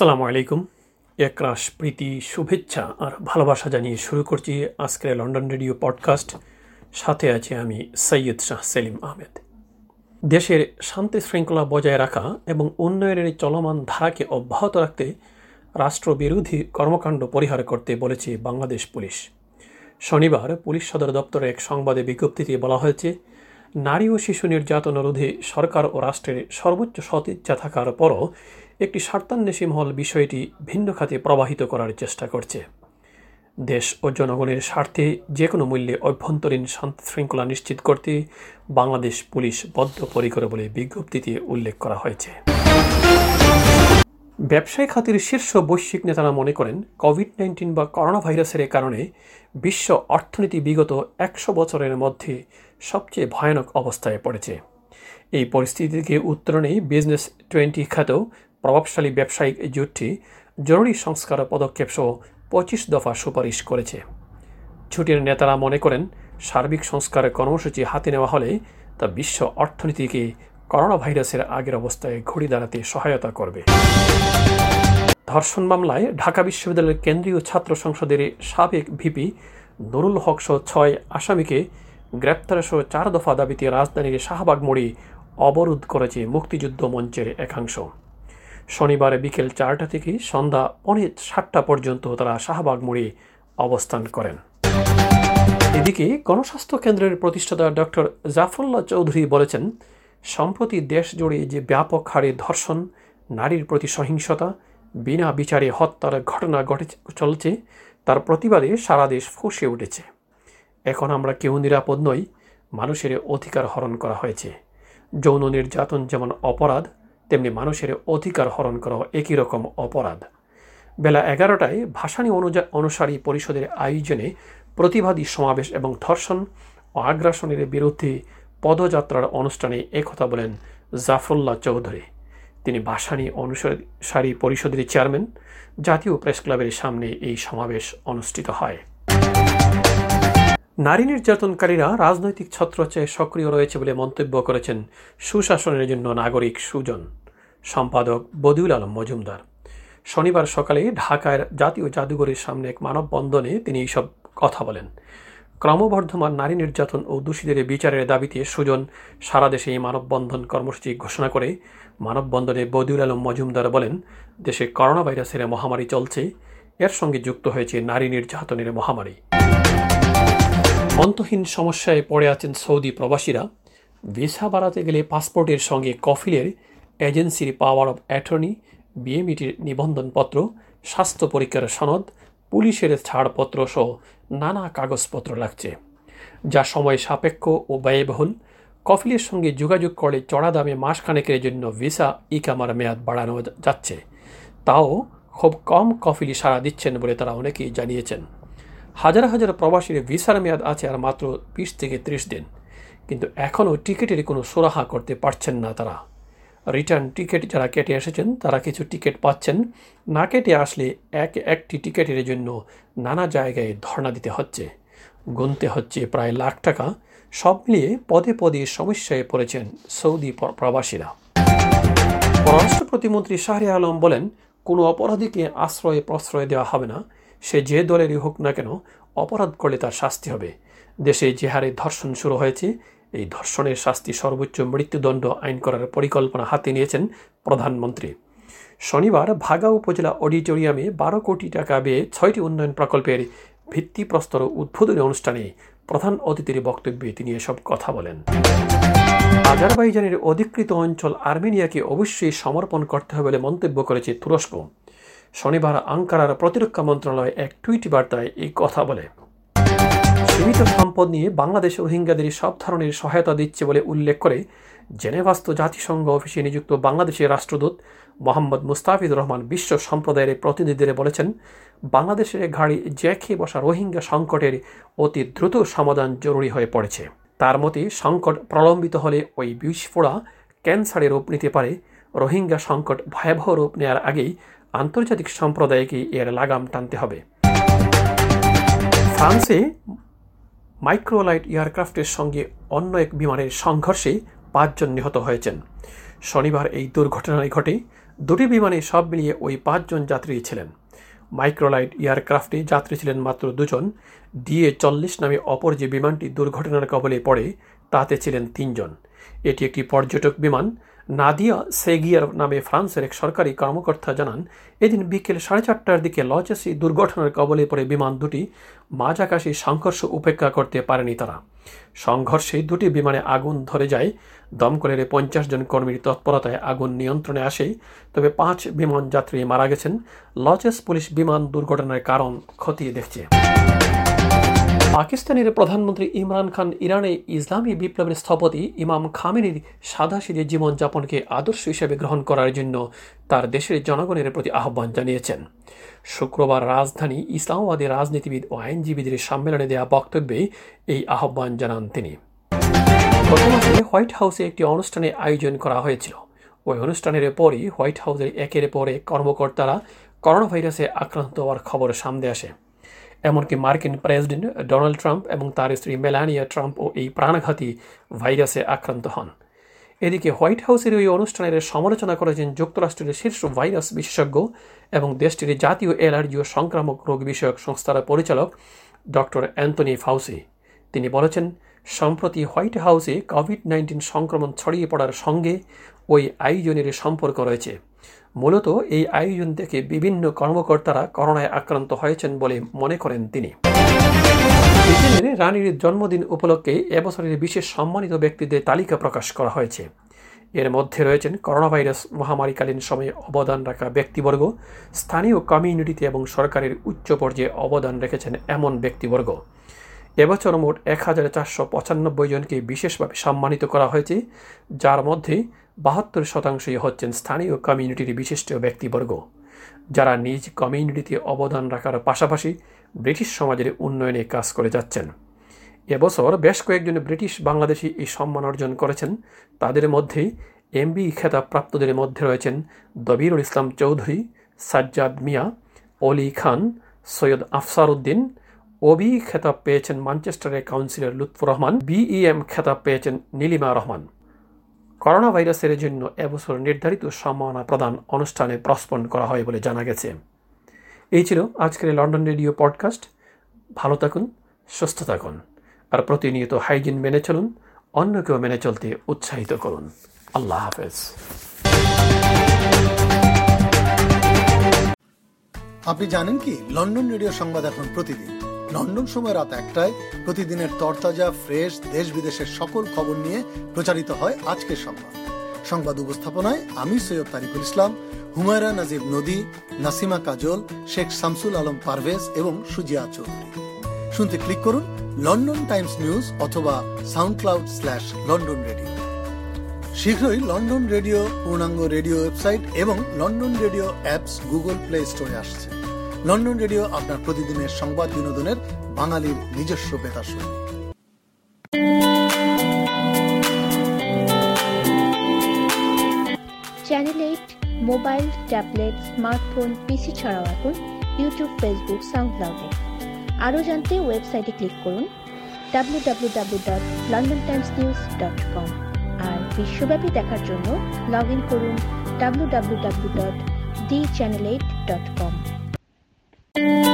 আসসালামু আলাইকুম। একরাশ, প্রীতি, শুভেচ্ছা আর ভালোবাসা জানিয়ে শুরু করছি আজকের লন্ডন রেডিও পডকাস্ট। সাথে আছে আমি সৈয়দ শাহ সেলিম আহমেদ। দেশের শান্তি শৃঙ্খলা বজায় রাখা এবং উন্নয়নের চলমান ধারাকে অব্যাহত রাখতে রাষ্ট্রবিরোধী কর্মকাণ্ড পরিহার করতে বলেছে বাংলাদেশ পুলিশ। শনিবার পুলিশ সদর দপ্তরে এক সংবাদে বিজ্ঞপ্তিতে বলা হয়েছে, নারী ও শিশু নির্যাতন রোধে সরকার ও রাষ্ট্রের সর্বোচ্চ সদিচ্ছা থাকার পরও একটি স্বার্থান্বেষী মহল বিষয়টি ভিন্ন খাতে প্রবাহিত করার চেষ্টা করছে। দেশ ও জনগণের স্বার্থে যে কোনো মূল্যে অভ্যন্তরীণ শান্তি শৃঙ্খলা নিশ্চিত করতে বাংলাদেশ পুলিশ বদ্ধপরিকর বলে বিজ্ঞপ্তিতে উল্লেখ করা হয়েছে। ব্যবসায়ী খাতের শীর্ষ বৈশ্বিক নেতারা মনে করেন কোভিড নাইন্টিন বা করোনা ভাইরাসের কারণে বিশ্ব অর্থনীতি বিগত একশো বছরের মধ্যে সবচেয়ে ভয়ানক অবস্থায় পড়েছে। এই পরিস্থিতিকে থেকে উত্তরণেই বিজনেস টোয়েন্টি খ্যাত প্রভাবশালী ব্যবসায়িক জোটটি জরুরি সংস্কার পদক্ষেপ সহ পঁচিশ দফা সুপারিশ করেছে। ছুটির নেতারা মনে করেন, সার্বিক সংস্কারের কর্মসূচি হাতে নেওয়া হলে তা বিশ্ব অর্থনীতিকে করোনা ভাইরাসের আগের অবস্থায় ঘড়ি দাঁড়াতে সহায়তা করবে। ধর্ষণ মামলায় ঢাকা বিশ্ববিদ্যালয়ের কেন্দ্রীয় ছাত্র সংসদের সাবেক ভিপি নুরুল হক সহ ছয় আসামিকে গ্রেপ্তারসহ চার দফা দাবিতে রাজধানীর শাহবাগ মোড়ে অবরোধ করেছে মুক্তিযুদ্ধ মঞ্চের একাংশ। শনিবার বিকেল চারটা থেকে সন্ধ্যা পৌনে সাতটা পর্যন্ত তারা শাহবাগ মোড়ে অবস্থান করেন। এদিকে গণস্বাস্থ্য কেন্দ্রের প্রতিষ্ঠাতা ডক্টর জাফরুল্লাহ চৌধুরী বলেছেন, সম্প্রতি দেশ জুড়ে যে ব্যাপক হারে ধর্ষণ, নারীর প্রতি সহিংসতা, বিনা বিচারে হত্যার ঘটনা ঘটে চলছে, তার প্রতিবাদে সারা দেশ ফুসে উঠেছে। এখন আমরা কেউ নিরাপদ নই, মানুষের অধিকার হরণ করা হয়েছে। যৌন নির্যাতন যেমন অপরাধ তেমনি মানুষের অধিকার হরণ করা একই রকম অপরাধ। বেলা এগারোটায় ভাসানী অনুযা অনুসারী পরিষদের আয়োজনে প্রতিবাদী সমাবেশ এবং ধর্ষণ ও আগ্রাসনের বিরুদ্ধে পদযাত্রার অনুষ্ঠানে একথা বলেন জাফরুল্লাহ চৌধুরী। তিনি ভাসানী অনুসারী পরিষদের চেয়ারম্যান। জাতীয় প্রেস ক্লাবের সামনে এই সমাবেশ অনুষ্ঠিত হয়। নারী নির্যাতনকারীরা রাজনৈতিক ছত্রচায় সক্রিয় রয়েছে বলে মন্তব্য করেছেন সুশাসনের জন্য নাগরিক সুজন। সম্পাদক বদিউল আলম মজুমদার। শনিবার সকালে ঢাকার জাতীয় জাদুঘরের সামনে এক মানববন্ধনে তিনি এইসব কথা বলেন। ক্রমবর্ধমান নারী নির্যাতন ও দোষীদের বিচারের দাবিতে সুজন সারা দেশে এই মানববন্ধন কর্মসূচি ঘোষণা করে। মানববন্ধনে বদিউল আলম মজুমদার বলেন, দেশে করোনা ভাইরাসের মহামারী চলছে। এর সঙ্গে যুক্ত হয়েছে নারী নির্যাতনের মহামারী। অন্তহীন সমস্যায় পড়ে আছেন সৌদি প্রবাসীরা। ভিসা বাড়াতে গেলে পাসপোর্টের সঙ্গে কফিলের এজেন্সির পাওয়ার অব অ্যাটর্নি, বিএমইটির নিবন্ধনপত্র, স্বাস্থ্য পরীক্ষার সনদ, পুলিশের ছাড়পত্র সহ নানা কাগজপত্র লাগছে। যা সময় সাপেক্ষ ও ব্যয়বহুল। কফিলের সঙ্গে যোগাযোগ করে চড়া দামে মাসখানেকের জন্য ভিসা, ইকামার মেয়াদ বাড়ানো যাচ্ছে। তাও খুব কম কফিলি সাড়া দিচ্ছেন বলে তারা অনেকেই জানিয়েছেন। হাজার হাজার প্রবাসীর ভিসার মেয়াদ আছে আর মাত্র বিশ থেকে ত্রিশ দিন। কিন্তু এখনও টিকিটের কোনো সুরাহা করতে পারছেন না তারা। রিটার্ন টিকিট যারা কেটে এসেছেন, তারা কিছু টিকিট পাচ্ছেন। না কেটে আসলে এক, একটি টিকিটের জন্য নানা জায়গায় ধর্ণা দিতে হচ্ছে। গুনতে হচ্ছে প্রায় লাখ টাকা। সব মিলিয়ে পদে পদে সমস্যায় পড়েছেন সৌদি প্রবাসীরা। পররাষ্ট্র প্রতিমন্ত্রী শাহরি আলম বলেন, কোনো অপরাধীকে আশ্রয় প্রশ্রয় দেওয়া হবে না। সে যে দলেরই হোক না কেন, অপরাধ করলে তার শাস্তি হবে। দেশে যে হারে ধর্ষণ শুরু হয়েছে। এই ধর্ষণের শাস্তি সর্বোচ্চ মৃত্যুদণ্ড আইন করার পরিকল্পনা হাতে নিয়েছেন প্রধানমন্ত্রী। শনিবার ভাগা উপজেলা অডিটোরিয়ামে বারো কোটি টাকা ব্যয়ে ছয়টি উন্নয়ন প্রকল্পের ভিত্তিপ্রস্তর উদ্বোধনী অনুষ্ঠানে প্রধান অতিথির বক্তব্যে তিনি এসব কথা বলেন। আজারবাইজানের অধিকৃত অঞ্চল আর্মেনিয়াকে অবশ্যই সমর্পণ করতে হবে বলে মন্তব্য করেছে তুরস্ক। শনিবার আঙ্কারার প্রতিরক্ষা মন্ত্রণালয় এক টুইট বার্তায় এই কথা বলে। সীমিত সম্পদ নিয়ে বাংলাদেশ রোহিঙ্গাদের সব ধরনের সহায়তা দিচ্ছে বলে উল্লেখ করে জেনেভাস্ত জাতিসংঘ অফিসে নিযুক্ত বাংলাদেশের রাষ্ট্রদূত মোহাম্মদ মুস্তাফিদুর রহমান বিশ্ব সম্প্রদায়ের প্রতিনিধিদের বলেছেন, বাংলাদেশের ঘাড়ি জ্যাখে বসা রোহিঙ্গা সংকটের অতি দ্রুত সমাধান জরুরি হয়ে পড়েছে। তার মতে, সংকট প্রলম্বিত হলে ওই বিস্ফোড়া ক্যান্সারে রূপ নিতে পারে। রোহিঙ্গা সংকট ভয়াবহ রূপ নেওয়ার আগেই আন্তর্জাতিক সম্প্রদায়কে এর লাগাম টানতে হবে। ফ্রান্সে মাইক্রোলাইট এয়ারক্রাফটের সঙ্গে অন্য এক বিমানের সংঘর্ষে পাঁচজন নিহত হয়েছেন। শনিবার এই দুর্ঘটনায় ঘটে দুটি বিমানে সব মিলিয়ে ওই পাঁচজন যাত্রী ছিলেন। মাইক্রোলাইট এয়ারক্রাফটে যাত্রী ছিলেন মাত্র দুজন। ডিএ চল্লিশ নামে অপর যে বিমানটি দুর্ঘটনার কবলে পড়ে, তাতে ছিলেন তিনজন। এটি একটি পর্যটক বিমান নাদিয়া সেগিয়ার নামে ফ্রান্সের এক সরকারি কর্মকর্তা জানান, এদিন বিকেল সাড়ে চারটার দিকে লচেসি দুর্ঘটনার কবলে পড়ে বিমান দুটি মাঝ আকাশে সংঘর্ষ উপেক্ষা করতে পারেনি তারা। সংঘর্ষে দুটি বিমানে আগুন ধরে যায় দমকলের পঞ্চাশ জন কর্মীর তৎপরতায় আগুন নিয়ন্ত্রণে আসে। তবে পাঁচ বিমান যাত্রী মারা গেছেন। লচেস পুলিশ বিমান দুর্ঘটনার কারণ খতিয়ে দেখছে। পাকিস্তানের প্রধানমন্ত্রী ইমরান খান ইরানে ইসলামী বিপ্লবের স্থপতি ইমাম খামেনির সাদাসিদে জীবনযাপনকে আদর্শ হিসেবে গ্রহণ করার জন্য তার দেশের জনগণের প্রতি আহ্বান জানিয়েছেন। শুক্রবার রাজধানী ইসলামাবাদে রাজনীতিবিদ ও আইনজীবীদের সম্মেলনে দেওয়া বক্তব্যে এই আহ্বান জানান তিনি। গত মাসে হোয়াইট হাউসে একটি অনুষ্ঠানে আয়োজন করা হয়েছিল। ওই অনুষ্ঠানের পরই হোয়াইট হাউসের একের পরে কর্মকর্তারা করোনা ভাইরাসে আক্রান্ত হওয়ার খবর সামনে আসে। এমনকি মার্কিন প্রেসিডেন্ট ডোনাল্ড ট্রাম্প এবং তার স্ত্রী মেলানিয়া ট্রাম্পও এই প্রাণঘাতী ভাইরাসে আক্রান্ত হন। এদিকে হোয়াইট হাউসের ওই অনুষ্ঠানের সমালোচনা করেছেন যুক্তরাষ্ট্রের শীর্ষ ভাইরাস বিশেষজ্ঞ এবং দেশটির জাতীয় অ্যালার্জি ও সংক্রামক রোগ বিষয়ক সংস্থার পরিচালক ডক্টর অ্যান্টনি ফাউসি। তিনি বলেছেন সম্প্রতি হোয়াইট হাউসে কোভিড নাইন্টিন সংক্রমণ ছড়িয়ে পড়ার সঙ্গে ওই আয়োজনের সম্পর্ক রয়েছে। মূলত এই আয়োজন থেকে বিভিন্ন কর্মকর্তারা করোনায় আক্রান্ত হয়েছেন বলে মনে করেন তিনি। রানীর জন্মদিন উপলক্ষে এবছরের বিশেষ সম্মানিত ব্যক্তিদের তালিকা প্রকাশ করা হয়েছে। এর মধ্যে রয়েছেন করোনা ভাইরাস মহামারীকালীন সময়ে অবদান রাখা ব্যক্তিবর্গ, স্থানীয় কমিউনিটিতে এবং সরকারের উচ্চ পর্যায়ে অবদান রেখেছেন এমন ব্যক্তিবর্গ। এবছর মোট এক হাজার চারশো পঁচানব্বই জনকে বিশেষভাবে সম্মানিত করা হয়েছে, যার মধ্যে বাহাত্তর শতাংশই হচ্ছেন স্থানীয় কমিউনিটির বিশিষ্ট ব্যক্তিবর্গ। যারা নিজ কমিউনিটিতে অবদান রাখার পাশাপাশি ব্রিটিশ সমাজের উন্নয়নে কাজ করে যাচ্ছেন। এবছর বেশ কয়েকজন ব্রিটিশ বাংলাদেশি এই সম্মান অর্জন করেছেন। তাদের মধ্যে এমবি খেতাবপ্রাপ্তদের মধ্যে রয়েছেন দবিরুল ইসলাম চৌধুরী, সাজ্জাদ মিয়া, অলি খান, সৈয়দ আফসার উদ্দিন ওবি খেতাব পেয়েছেন ম্যানচেস্টারের কাউন্সিলর লুৎফুর রহমান বিইএম খেতাব পেয়েছেন নীলিমা রহমান। করোনা ভাইরাসের জন্য এবছর নির্ধারিত সম্মাননা প্রদান অনুষ্ঠানে প্রস্পন করা হয় বলে জানা গেছে। এই ছিল আজকের লন্ডন রেডিও পডকাস্ট ভালো থাকুন, সুস্থ থাকুন, আর প্রতিনিয়ত হাইজিন মেনে চলুন, অন্যকেও মেনে চলতে উৎসাহিত করুন। আল্লাহ হাফেজ। আপনি জানেন কি? লন্ডন রেডিও সংবাদ এখন প্রতিদিন। লন্ডন সময় রাত একটায় প্রতিদিনের তরতাজা, ফ্রেশ দেশ বিদেশের সকল খবর নিয়ে প্রচারিত হয় আজকের সংবাদ। সংবাদ উপস্থাপনায় আমি সৈয়দ তারিকুল ইসলাম, হুমায়রা নাজিব নদী, নাসিমা কাজল, শেখ শামসুল আলম পারভেজ এবং সুজিয়া চৌধুরী। শুনতে ক্লিক করুন লন্ডন টাইমস নিউজ অথবা SoundCloud slash London radio. শীঘ্রই লন্ডন রেডিও, পূর্ণাঙ্গ রেডিও ওয়েবসাইট এবং London radio apps Google Play স্টোরে আসছে। লন্ডন রেডিও আপনার প্রতিদিনের সংবাদ বিনোদনের বাঙালির নিজস্ব বেতার সঙ্গী channel eight mobile tablet smartphone PC ছাড়াও এখন ইউটিউব ফেসবুক সাউন্ডক্লাউডে আরও জানতে ওয়েবসাইটে ক্লিক করুন W W W dot London Times news dot com আর বিশ্বব্যাপী দেখার জন্য লগ ইন করুন W W W dot the channel eight dot com Thank you.